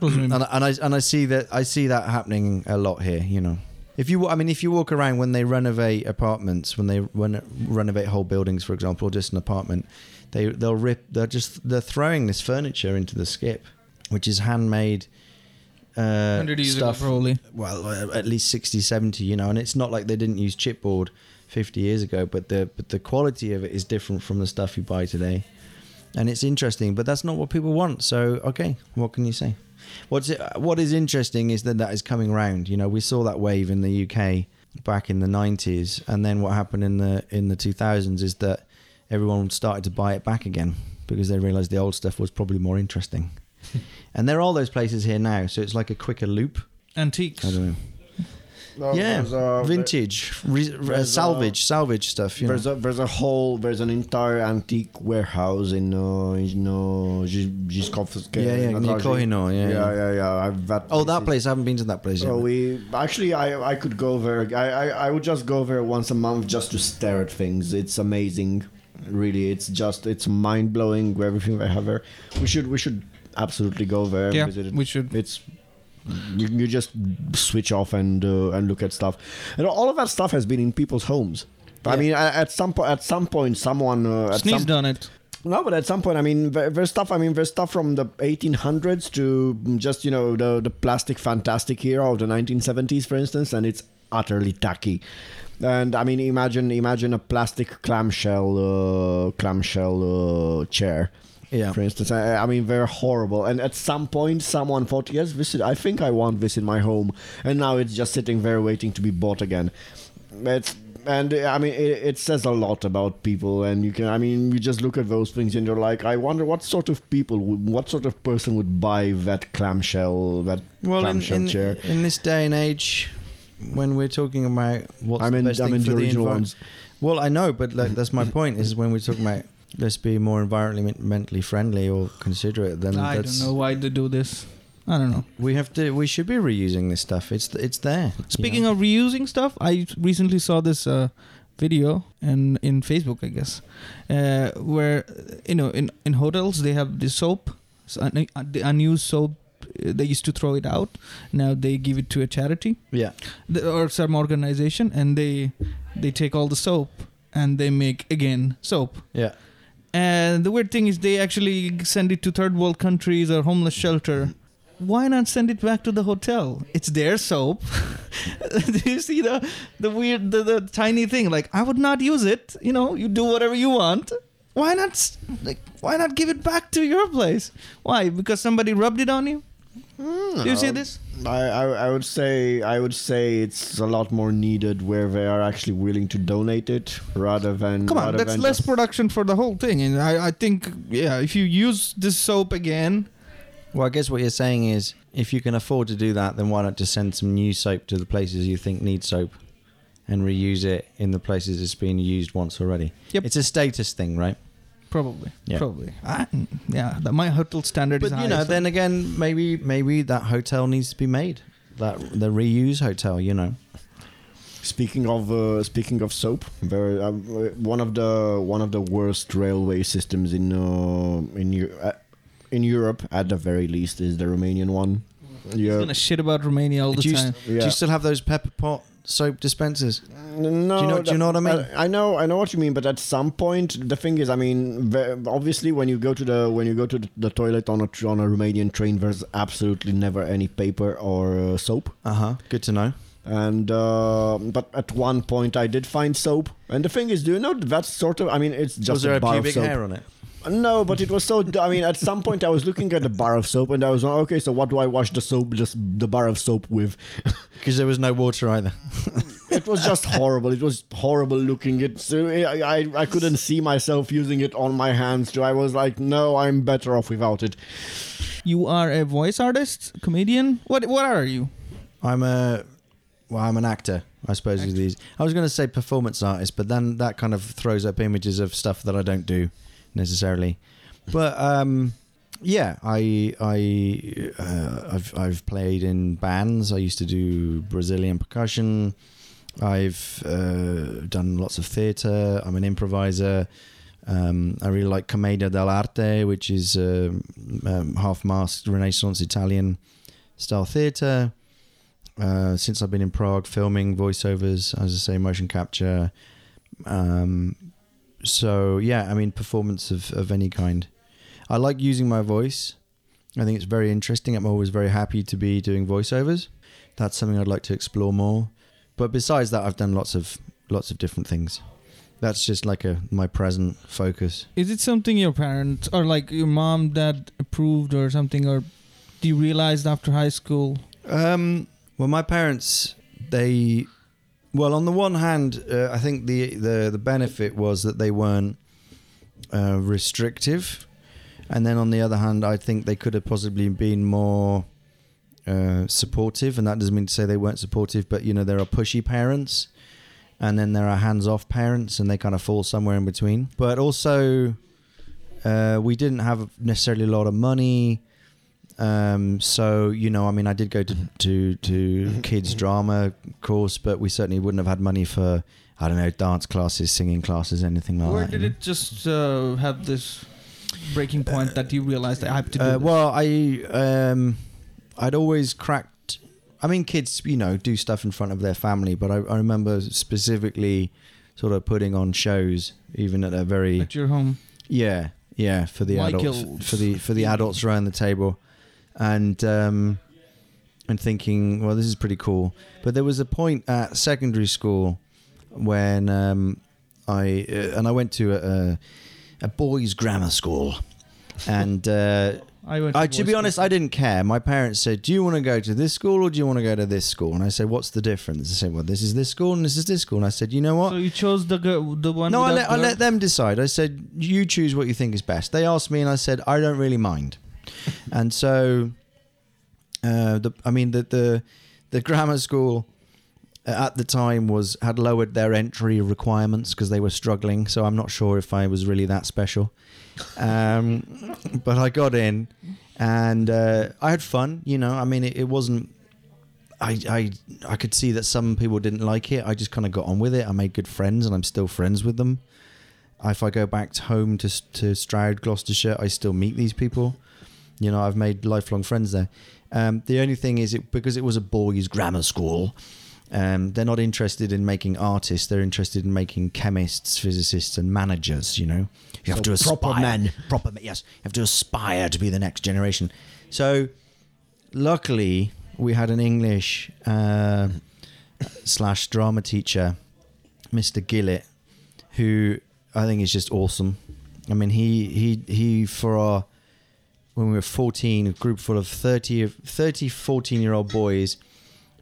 And, I- and I and I see that I see that happening a lot here. You know, if you I mean, if you walk around when they renovate apartments, when they run, renovate whole buildings, for example, or just an apartment, they they'll rip. They're just they're throwing this furniture into the skip, which is handmade. Uh, years ago, stuff probably. well uh, at least 60 70 you know and it's not like they didn't use chipboard 50 years ago but the but the quality of it is different from the stuff you buy today and it's interesting but that's not what people want so okay what can you say what's it, what is interesting is that that is coming round you know we saw that wave in the UK back in the 90s and then what happened in the in the 2000s is that everyone started to buy it back again because they realized the old stuff was probably more interesting and there are all those places here now so it's like a quicker loop Antiques. I don't know No, yeah, there's a- vintage, re- uh, there's a- salvage, salvage stuff. You know. There's a there's a whole there's an entire antique warehouse in uh, in uh, Žižkovské. Yeah, yeah, near yeah, yeah, yeah. yeah, yeah. I've, that oh, that is- place. I haven't been to that place yet. So we actually, I I could go there. I, I I would just go there once a month just to stare at things. It's amazing, really. It's just it's mind blowing everything they have there. We should we should absolutely go there. Yeah, visit it. we should. It's you, you just switch off and uh, and look at stuff, and all of that stuff has been in people's homes. I mean, at some po- at some point, someone uh, at Sneeze some done it. no, but at some point, I mean, there's stuff. I mean, there's stuff from the 1800s to just you know the the plastic fantastic era of the 1970s, for instance, and it's utterly tacky. And I mean, imagine imagine a plastic clamshell uh, clamshell uh, chair. Yeah. For instance, I, I mean they're horrible. And at some point, someone thought, "Yes, this is, I think I want this in my home," and now it's just sitting there waiting to be bought again. It's and I mean it, it says a lot about people, and you can I mean you just look at those things and you're like, I wonder what sort of people, what sort of person would buy that clamshell, that well, in, clamshell in, chair. in this day and age, when we're talking about what's I mean, the best I thing for the the environment. Well, I know, but like, that's my point. Is when we're talking about let's be more environmentally friendly or considerate, then I that's don't know why they do this. I don't know. we have to. We should be reusing this stuff. It's it's there. you Speaking know? of reusing stuff, I recently saw this uh, video in in Facebook, I guess, uh, where you know in in hotels they have the soap, so uh, the unused soap. They used to throw it out. Now they give it to a charity yeah, or some organization, and they they take all the soap and they make again soap. yeah. And the weird thing is, they actually send it to third world countries or homeless shelter. Why not send it back to the hotel? It's their soap. do you see the the weird the, the tiny thing? Like I would not use it. You know, you do whatever you want. Why not like why not give it back to your place? Why? Because somebody rubbed it on you? Hmm, Do you see this? I, I I would say I would say it's a lot more needed where they are actually willing to donate it rather than Come on, rather that's than less just- production for the whole thing. And I I think yeah, if you use this soap again, Well, I guess what you're saying is, if you can afford to do that, then why not just send some new soap to the places you think need soap, and reuse it in the places it's been used once already? Yep. It's a status thing, right? Probably Yeah. probably I, yeah, the, my hotel standard is But high. you know, so- then again, maybe maybe that hotel needs to be made. That the reuse hotel, you know. Speaking of uh, speaking of soap, very uh, one of the one of the worst railway systems in uh, in uh, in Europe at the very least is the Romanian one. He's Yeah, gonna shit about Romania all the do, you, time. do Yeah. you still have those pepper pot soap dispensers? No, Do you know- do you know what I mean? I, I know, I know what you mean, but at some point, the thing is, I mean, obviously, when you go to the when you go to the, toilet on a on a Romanian train, there's absolutely never any paper or uh, soap. Uh huh. Good to know. And uh, but at one point, I did find soap. And the thing is, do you know that's sort of? I mean, it's just Was there a a pubic hair on it? No, but it was so. I mean, at some point, I was looking at the bar of soap, and I was like, okay, so what do I wash the soap, just the bar of soap with? Because there was no water either. It was just horrible. It was horrible looking. It so I, I I couldn't see myself using it on my hands. So I was like, no, I'm better off without it. You are a voice artist, comedian. What what are you? I'm a well, I'm an actor, I suppose. With these, I was going to say performance artist, but then that kind of throws up images of stuff that I don't do necessarily. But um, yeah, I I uh, I've I've played in bands. I used to do Brazilian percussion. I've uh, done lots of theatre. I'm an improviser. Um, I really like Commedia dell'arte, which is um, um, half-masked Renaissance Italian style theatre. Uh, since I've been in Prague, filming voiceovers, as I say, motion capture. Um, so yeah, I mean, performance of, of any kind. I like using my voice. I think it's very interesting. I'm always very happy to be doing voiceovers. That's something I'd like to explore more. But besides that, I've done lots of lots of different things. That's just like a my present focus. Is it something your parents or like your mom, dad approved or something, or do you realize after high school? Um, well, my parents, they, well, on the one hand, uh, I think the, the the benefit was that they weren't uh, restrictive, and then on the other hand, I think they could have possibly been more uh, supportive, and that doesn't mean to say they weren't supportive, but you know, there are pushy parents, and then there are hands-off parents, and they kind of fall somewhere in between. But also, uh, we didn't have necessarily a lot of money. Um, so you know, I mean, I did go to to to kids drama course, but we certainly wouldn't have had money for I don't know dance classes, singing classes, anything like Where that. did it just uh, have this breaking point that you realized that I have to do? Uh, this? well, I um, I'd always cracked. I mean, kids, you know, do stuff in front of their family, but I, I remember specifically sort of putting on shows, even at a very at your home. Yeah, yeah, for the Michael's. adults, for the for the adults around the table, and um, and thinking, well, this is pretty cool. But there was a point at secondary school when um, I uh, and I went to a, a, boys' grammar school, and uh, I went. I, to be honest, school. I didn't care. My parents said, "Do you want to go to this school or do you want to go to this school?" And I said, "What's the difference?" They said, "Well, this is this school and this is this school." And I said, "You know what?" So you chose the girl, the one. No, I let, I let them decide. I said, you choose what you think is best. They asked me, and I said, I don't really mind. And so, uh, the, I mean, the, the the grammar school at the time was had lowered their entry requirements because they were struggling. So I'm not sure if I was really that special. Um, but I got in, and uh, I had fun. You know, I mean, it, it wasn't. I, I I could see that some people didn't like it. I just kind of got on with it. I made good friends, and I'm still friends with them. If I go back home to to Stroud, Gloucestershire, I still meet these people. You know, I've made lifelong friends there. Um, the only thing is, it because it was a boys' grammar school, um, they're not interested in making artists. They're interested in making chemists, physicists, and managers. You know, you have So to aspire. proper men. Proper men. Yes, you have to aspire to be the next generation. So, luckily, we had an English uh, slash drama teacher, Mr. Gillett, who I think is just awesome. I mean, he he he for our when we were 14, a group full of 30, 30 14 year old boys,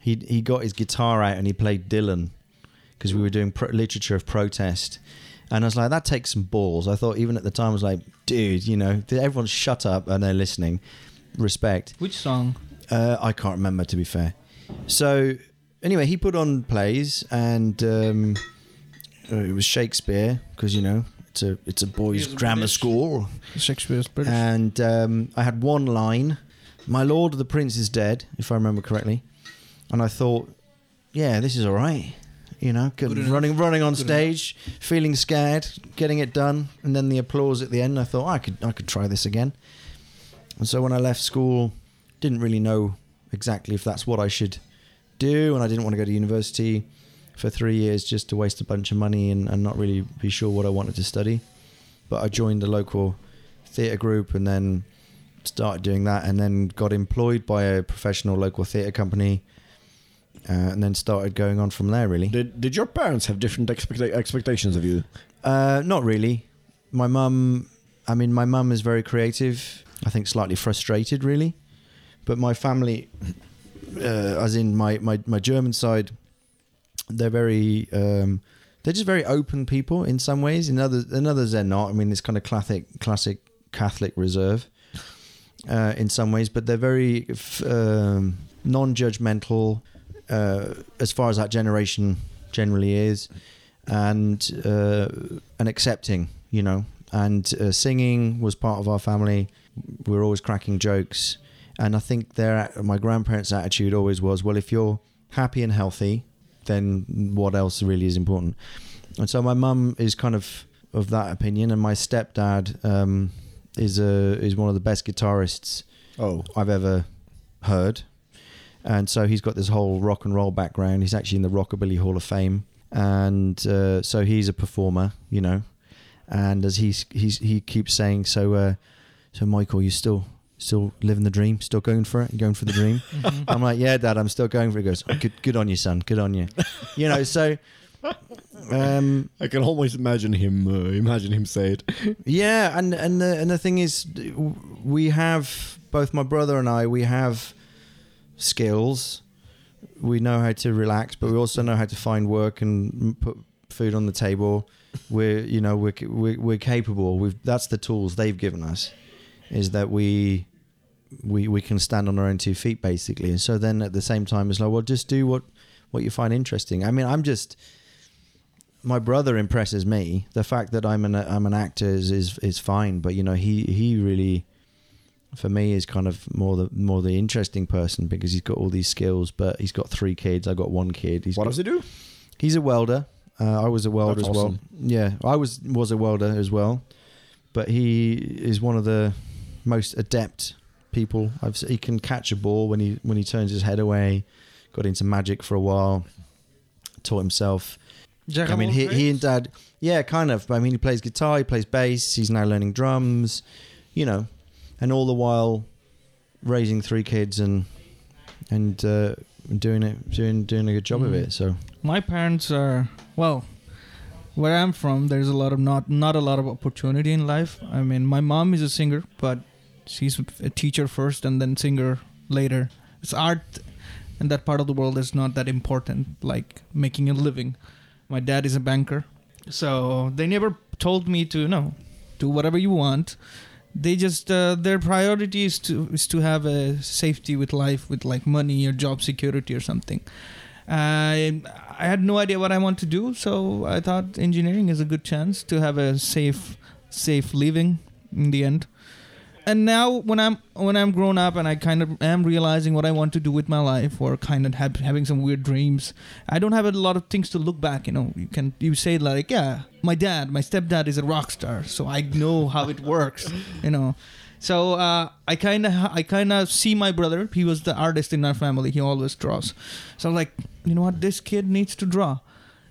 he he got his guitar out and he played Dylan because we were doing pro- literature of protest. And I was like, that takes some balls. I thought, even at the time, I was like, dude, you know, everyone's shut up and they're listening. Respect. Which song? Uh, I can't remember, to be fair. So, anyway, he put on plays, and um, uh, it was Shakespeare because you know it's a it's a boys' He grammar British. school, Shakespeare's British. and um, I had one line: "My lord, the prince is dead," if I remember correctly, and I thought, yeah, this is all right. You know, good- Good running running on Good stage, feeling scared, getting it done, and then the applause at the end. I thought I could I could try this again. And so when I left school, didn't really know exactly if that's what I should do, and I didn't want to go to university for three years just to waste a bunch of money and, and not really be sure what I wanted to study. But I joined the local theatre group and then started doing that, and then got employed by a professional local theatre company, uh, and then started going on from there. Really, Did Did your parents have different expecta- expectations of you? uh, not really. My mum, I mean, my mum is very creative. I think slightly frustrated, really. But my family, uh, as in my, my, my German side, they're very, um, they're just very open people in some ways. In others, in others they're not. I mean, it's kind of classic, classic Catholic reserve uh, in some ways, but they're very um, non-judgmental uh, as far as that generation generally is, and uh, and accepting, you know. And uh, singing was part of our family. We were always cracking jokes, and I think their my grandparents' attitude always was, well, if you're happy and healthy, then what else really is important? And so my mum is kind of of that opinion, and my stepdad um, is a is one of the best guitarists Oh, I've ever heard. And so he's got this whole rock and roll background. He's actually in the Rockabilly Hall of Fame, and uh, so he's a performer, you know. And as he's he's he keeps saying, so uh, so Michael, you still still living the dream, still going for it, going for the dream. I'm like, yeah, Dad, I'm still going for it. He goes, oh, good, good on you, son, good on you. You know, so um, I can almost imagine him. Uh, imagine him say it. yeah, and and the and the thing is, we have both my brother and I. We have skills. We know how to relax, but we also know how to find work and put food on the table. We're you know we're we're, we're capable. We've that's the tools they've given us, is that we we we can stand on our own two feet basically. And so then at the same time, it's like well, just do what what you find interesting. I mean, I'm just my brother impresses me. The fact that I'm an I'm an actor is is, is fine, but you know he he really for me is kind of more the more the interesting person because he's got all these skills, but he's got three kids. I got one kid. He's what got, does he do? He's a welder. Uh, I was a welder That's as well. Yeah, I was was a welder as well, but he is one of the most adept people. I've he can catch a ball when he when he turns his head away. Got into magic for a while. Taught himself. I mean, he, he and dad, yeah, kind of. But I mean, he plays guitar, he plays bass. He's now learning drums, you know, and all the while raising three kids and and uh, doing it, doing doing a good job of Mm. it. So my parents are well where i'm from there's a lot of not not a lot of opportunity in life i mean my mom is a singer but she's a teacher first and then singer later. It's art in that part of the world is not that important like making a living. My dad is a banker so they never told me to no do whatever you want. They just uh, their priority is to is to have a safety with life with like money or job security or something. I I had no idea what I want to do, so I thought engineering is a good chance to have a safe safe living in the end. And now when I'm when I'm grown up and I kind of am realizing what I want to do with my life or kind of have, having some weird dreams, I don't have a lot of things to look back. You know, you can you say like, yeah, my dad, my stepdad is a rock star, so I know how it works. You know, so uh, I kind of I kind of see my brother. He was the artist in our family. He always draws. So I'm like, you know what? This kid needs to draw.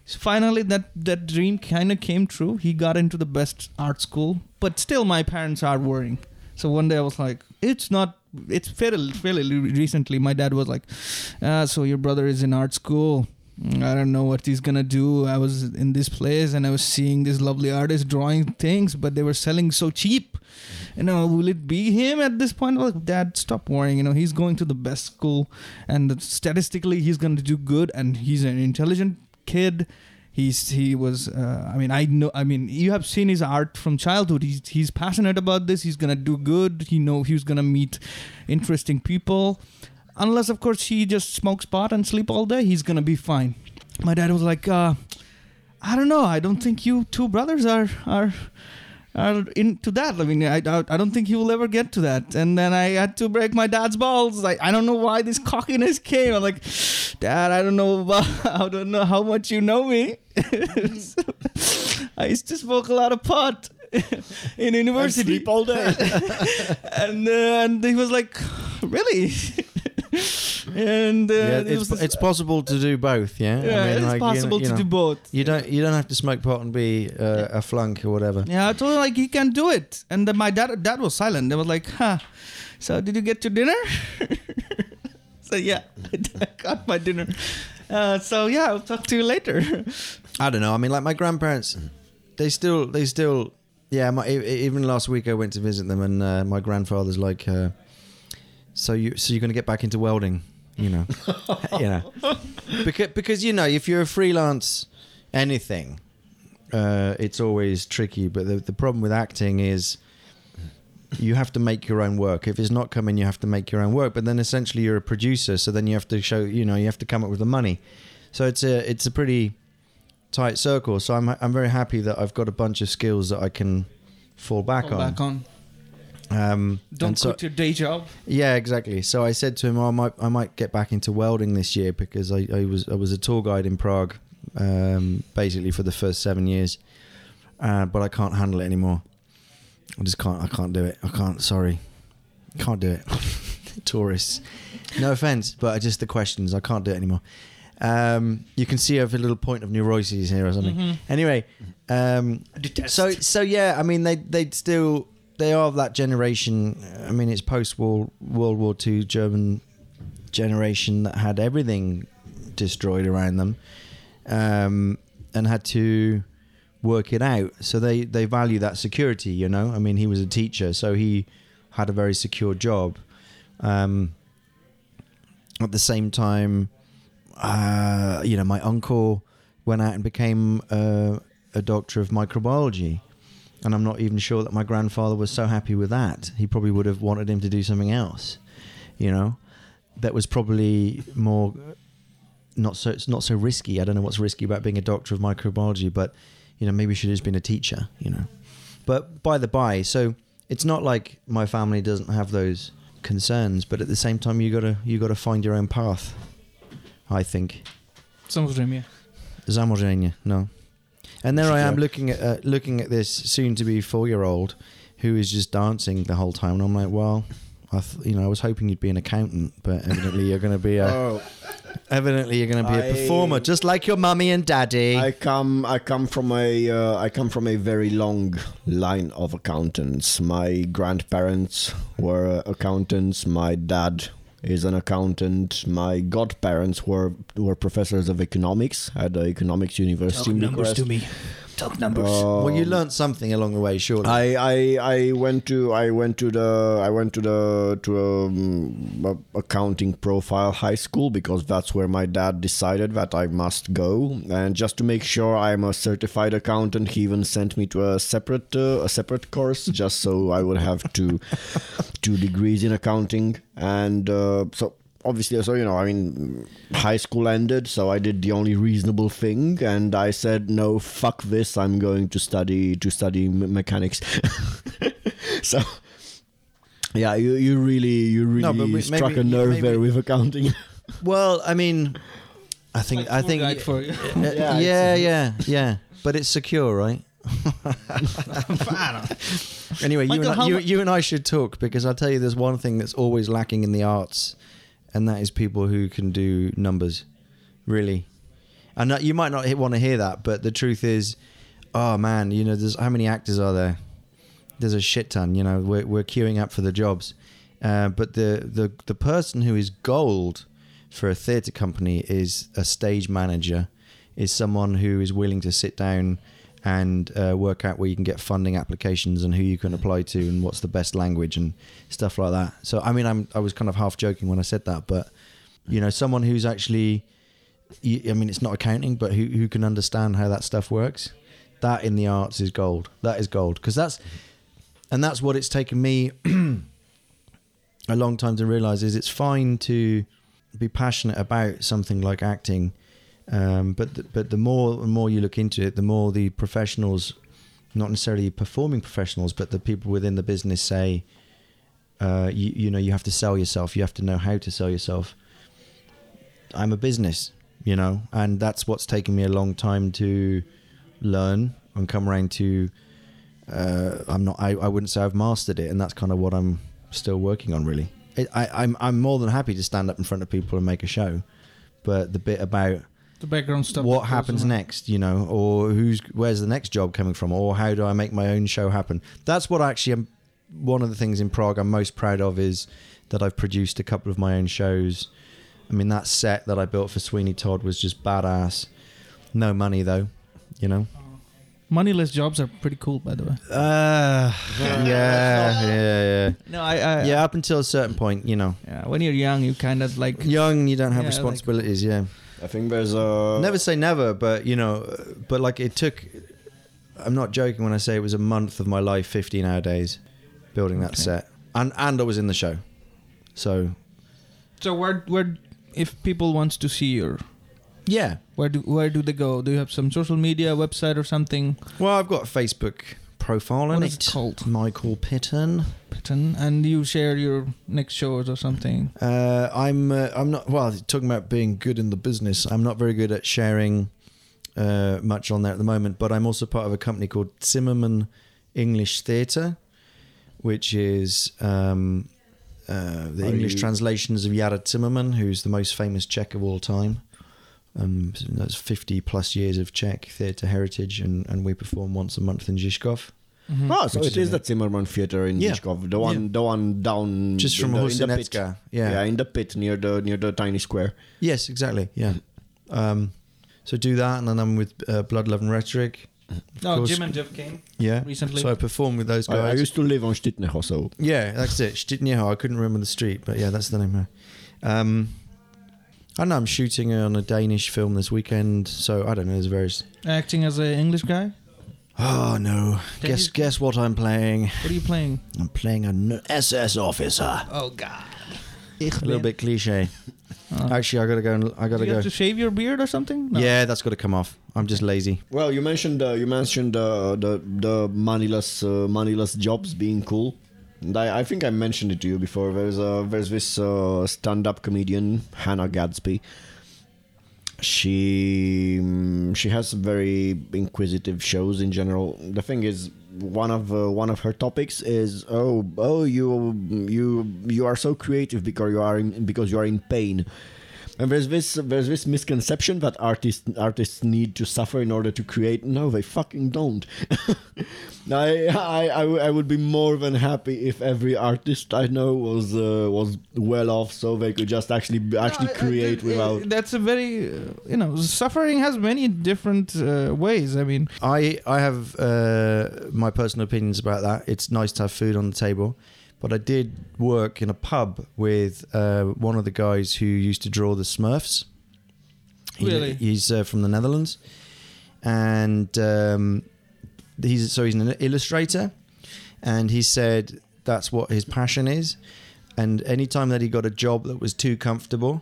So finally, that that dream kind of came true. He got into the best art school, but still, my parents are worrying. So one day I was like, it's not. It's fairly fairly recently. My dad was like, ah, so your brother is in art school. I don't know what he's gonna do. I was in this place and I was seeing these lovely artists drawing things, but they were selling so cheap. You know, will it be him at this point? Like, Dad, stop worrying. You know, he's going to the best school, and statistically, he's gonna do good, and he's an intelligent kid. He's he was. Uh, I mean, I know. I mean, you have seen his art from childhood. He's he's passionate about this. He's gonna do good. He know he's gonna meet interesting people unless of course he just smokes pot and sleep all day he's gonna be fine my dad was like uh, i don't know i don't think you two brothers are are into that. I mean I, I don't think he will ever get to that. And then i had to break my dad's balls. Like i don't know why this cockiness came. I'm like dad i don't know about, i don't know how much you know me. I used to smoke a lot of pot in university. sleep all day. and uh, and he was like really and uh, yeah, it it's, was- it's possible to do both. Yeah, yeah, I mean, it's like, you know- possible you to know, do both. You don't you don't have to smoke pot and be uh, a flunk or whatever. Yeah, I told him like he can do it, and then my dad dad was silent. They was like, "Huh? So did you get your dinner?" so yeah, I got my dinner. Uh, so yeah, I'll talk to you later. I don't know. I mean, like my grandparents, they still, they still, yeah. My, even last week I went to visit them, and uh, my grandfather's like, uh, "So you, so you're going to get back into welding?" You know, you know, because because you know, if you're a freelance anything, uh, it's always tricky. But the the problem with acting is. You have to make your own work. If it's not coming, you have to make your own work. But then essentially, you're a producer, so then you have to show. You know, you have to come up with the money. So it's a it's a pretty tight circle. So I'm I'm very happy that I've got a bunch of skills that I can fall back Fall on. back on. Um, Don't so- quit your day job. yeah, exactly. So I said to him, oh, I might I might get back into welding this year because I, I was I was a tour guide in Prague, um, basically for the first seven years, uh, but I can't handle it anymore. I just can't. I can't do it. I can't. Sorry, can't do it. Tourists. No offense, but just the questions. I can't do it anymore. Um, you can see I have a little point of neuroses here or something. Mhm. Anyway, um, so so yeah, I mean they they'd still they are that generation. I mean it's post World World War Two German generation that had everything destroyed around them, um, and had to work it out. So they they value that security. You know, I mean he was a teacher, so he had a very secure job. Um, at the same time, uh, you know, my uncle went out and became uh, a doctor of microbiology. And I'm not even sure that my grandfather was so happy with that. He probably would have wanted him to do something else, you know, that was probably more not so it's not so risky. I don't know what's risky about being a doctor of microbiology, but you know, maybe should have just been a teacher, you know. But by the by, so it's not like my family doesn't have those concerns, but at the same time, you gotta you gotta find your own path. I think. Samozřejmě. Zamorzenie, no. And there I am looking at uh, looking at this soon-to-be four-year-old who is just dancing the whole time, and I'm like, well, I th- you know, I was hoping you'd be an accountant, but evidently you're going to be a Oh, evidently you're going to be a I- performer, just like your mummy and daddy. I come I come from a uh, I come from a very long line of accountants. My grandparents were accountants. My dad is an accountant. My godparents were were professors of economics at the economics university in Bucharest. me. Talk numbers. well, you learned something along the way, surely. I, I I went to I went to the I went to the to um, a accounting profile high school because that's where my dad decided that I must go and just to make sure I'm a certified accountant he even sent me to a separate uh, a separate course just so I would have two two degrees in accounting and uh, so obviously, so you know, I mean, high school ended, so I did the only reasonable thing, and I said, no, fuck this. I'm going to study to study me- mechanics. so. Yeah, you, you really you really No, we- struck maybe- a nerve maybe- there with accounting. Well, I mean, I think Like I think guide for you. Yeah, yeah, yeah, yeah, But it's secure, right? anyway, you and, I, you, you and I should talk because I'll tell you there's one thing that's always lacking in the arts, and that is people who can do numbers. Really. And you might not want to hear that, but the truth is, oh man, you know, there's how many actors are there? There's a shit ton. You know, we're we're queuing up for the jobs, uh, but the the the person who is gold for a theatre company is a stage manager, is someone who is willing to sit down and uh, work out where you can get funding applications and who you can apply to and what's the best language and stuff like that. So I mean, I'm I was kind of half joking when I said that, but you know, someone who's actually, I mean, it's not accounting, but who who can understand how that stuff works. That in the arts is gold. That is gold because that's, and that's what it's taken me a long time to realize is it's fine to be passionate about something like acting, um, but the, but the more and more you look into it, the more the professionals, not necessarily performing professionals, but the people within the business say, uh, you you know you have to sell yourself, you have to know how to sell yourself. I'm a business, you know, and that's what's taken me a long time to learn and come around to. Uh, I'm not. I, I wouldn't say I've mastered it, and that's kind of what I'm still working on. Really, it, I, I'm I'm more than happy to stand up in front of people and make a show, but the bit about The background stuff. what happens on. next, you know, or who's where's the next job coming from, or how do I make my own show happen? That's what actually am. One of the things in Prague I'm most proud of is that I've produced a couple of my own shows. I mean, that set that I built for Sweeney Todd was just badass. No money though, you know. Moneyless jobs are pretty cool, by the way. Uh, yeah, yeah, yeah. No, I, I Yeah, up until a certain point, you know. yeah. When you're young, you kind of like Young, you don't have Yeah, like- responsibilities, yeah. I think there's a never say never, but you know, uh, but like it took. I'm not joking when I say it was a month of my life, 15 hour days, building that Okay. set, and and I was in the show, so So where where if people wants to see your yeah. where do where do they go? Do you have some social media website or something? Well, I've got Facebook profile What in it. it called? Michael Pitton. Patton, and you share your next shows or something. Uh, I'm uh, I'm not well talking about being good in the business. I'm not very good at sharing uh, much on there at the moment, but I'm also part of a company called Cimrman English Theatre, which is um, uh, the Are English you- translations of Jára Cimrman, who's the most famous Czech of all time. Um, that's 50 plus years of Czech theatre heritage, and, and we perform once a month in Žižkov. Mhm. Oh, so Which it is is the Cimrman Theater in Yeah. Žižkov, the one, Yeah. the one down Just in from the, in the pit. Yeah. yeah, in the pit near the near the tiny square. Yes, exactly. Yeah. Um, so do that, and then I'm with uh, Blood, Love, and Rhetoric. No, course. Jim and Jeff came Yeah. recently. So I perform with those I, I used to live on Štítného, so yeah, that's it. Štítného. I couldn't remember the street, but yeah, that's the name. now. Um, I know I'm shooting on a Danish film this weekend, so I don't know. There's various. Acting as an English guy. Oh no! Can guess you- guess what I'm playing? What are you playing? I'm playing an SS officer. Oh God. A little bit cliche. Oh. Actually, I gotta go. And, I gotta you go. have to shave your beard or something? No. Yeah, that's got to come off. I'm just lazy. Well, you mentioned uh, you mentioned uh, the the moneyless uh, moneyless jobs being cool. I, I think I mentioned it to you before. There's uh, there's this uh, stand-up comedian Hannah Gadsby. She mm, she has very inquisitive shows in general. The thing is, one of uh, one of her topics is oh oh you you you are so creative because you are in, because you are in pain. And there's this there's this misconception that artists artists need to suffer in order to create. No, they fucking don't. I, I I w- I would be more than happy if every artist I know was uh, was well off, so they could just actually actually No, I- I- create without. That's a very, uh, you know, suffering has many different uh, ways. I mean, I I have uh, my personal opinions about that. It's nice to have food on the table, but I did work in a pub with uh, one of the guys who used to draw the Smurfs. He- Really? he's uh, from the Netherlands, and um, he's so he's an illustrator, and he said that's what his passion is. and anytime that he got a job that was too comfortable,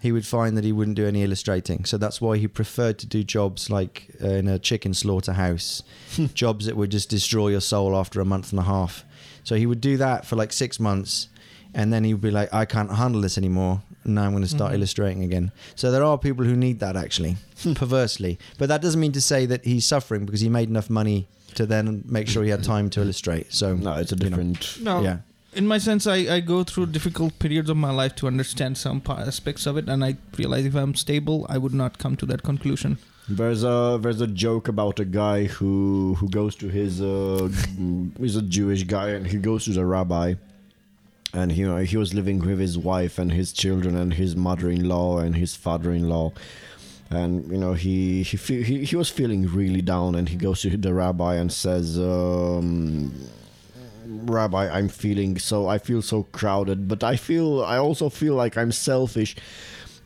he would find that he wouldn't do any illustrating. So that's why he preferred to do jobs like uh, in a chicken slaughterhouse, jobs that would just destroy your soul after a month and a half. So he would do that for like six months, and then he would be like, "I can't handle this anymore. Now I'm going to start Mhm. illustrating again." So there are people who need that actually, perversely. But that doesn't mean to say that he's suffering because he made enough money to then make sure he had time to illustrate. So No, it's a you know. different. No, yeah. in my sense, I, I go through difficult periods of my life to understand some aspects of it, and I realize if I'm stable, I would not come to that conclusion. There's a there's a joke about a guy who who goes to his uh, he's a Jewish guy and he goes to the rabbi, and you know he was living with his wife and his children and his mother-in-law and his father-in-law, and you know he he fe- he, he was feeling really down and he goes to the rabbi and says. Um, Rabbi, I'm feeling so I feel so crowded, but I feel I also feel like I'm selfish.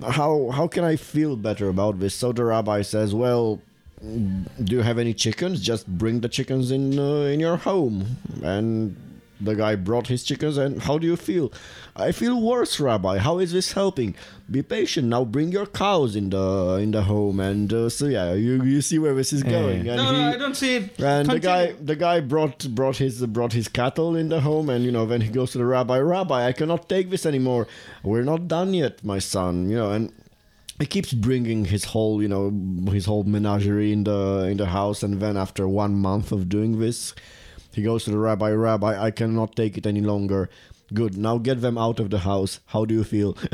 How how can I feel better about this? So the rabbi says, "Well, do you have any chickens? Just bring the chickens in uh, in your home." And the guy brought his chickens, and how do you feel? I feel worse, Rabbi. How is this helping? Be patient. Now bring your cows in the in the home, and uh, so yeah, you you see where this is Yeah. going. And no, he, no, I don't see it. and the guy, the guy brought brought his brought his cattle in the home, and you know, when he goes to the rabbi, Rabbi, I cannot take this anymore. We're not done yet, my son. You know, and he keeps bringing his whole, you know, his whole menagerie in the in the house, and then after one month of doing this, he goes to the rabbi, Rabbi, I cannot take it any longer. Good, now get them out of the house. How do you feel?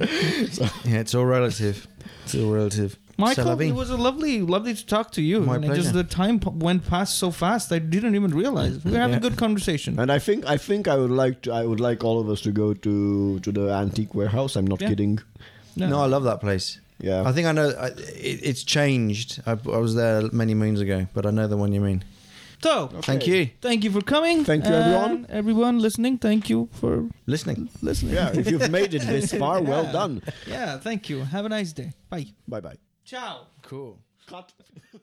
Yeah, it's all relative. It's all relative. Michael, Salavi. it was a lovely, lovely to talk to you. My and it just pleasure. the time p- went past so fast, I didn't even realize. We were having Yeah. a good conversation. and I think I think I would like to I would like all of us to go to to the antique warehouse. I'm not Yeah. kidding. No, I love that place. Yeah. I think I know. I, it, it's changed. I, I was there many moons ago, but I know the one you mean. So, Thank you. thank you for coming. Thank you, everyone. Everyone listening, thank you for Listening. listening. Yeah, if you've made it this far, well done. Yeah, thank you. Have a nice day. Bye. Bye bye. Ciao. Cool. Cut.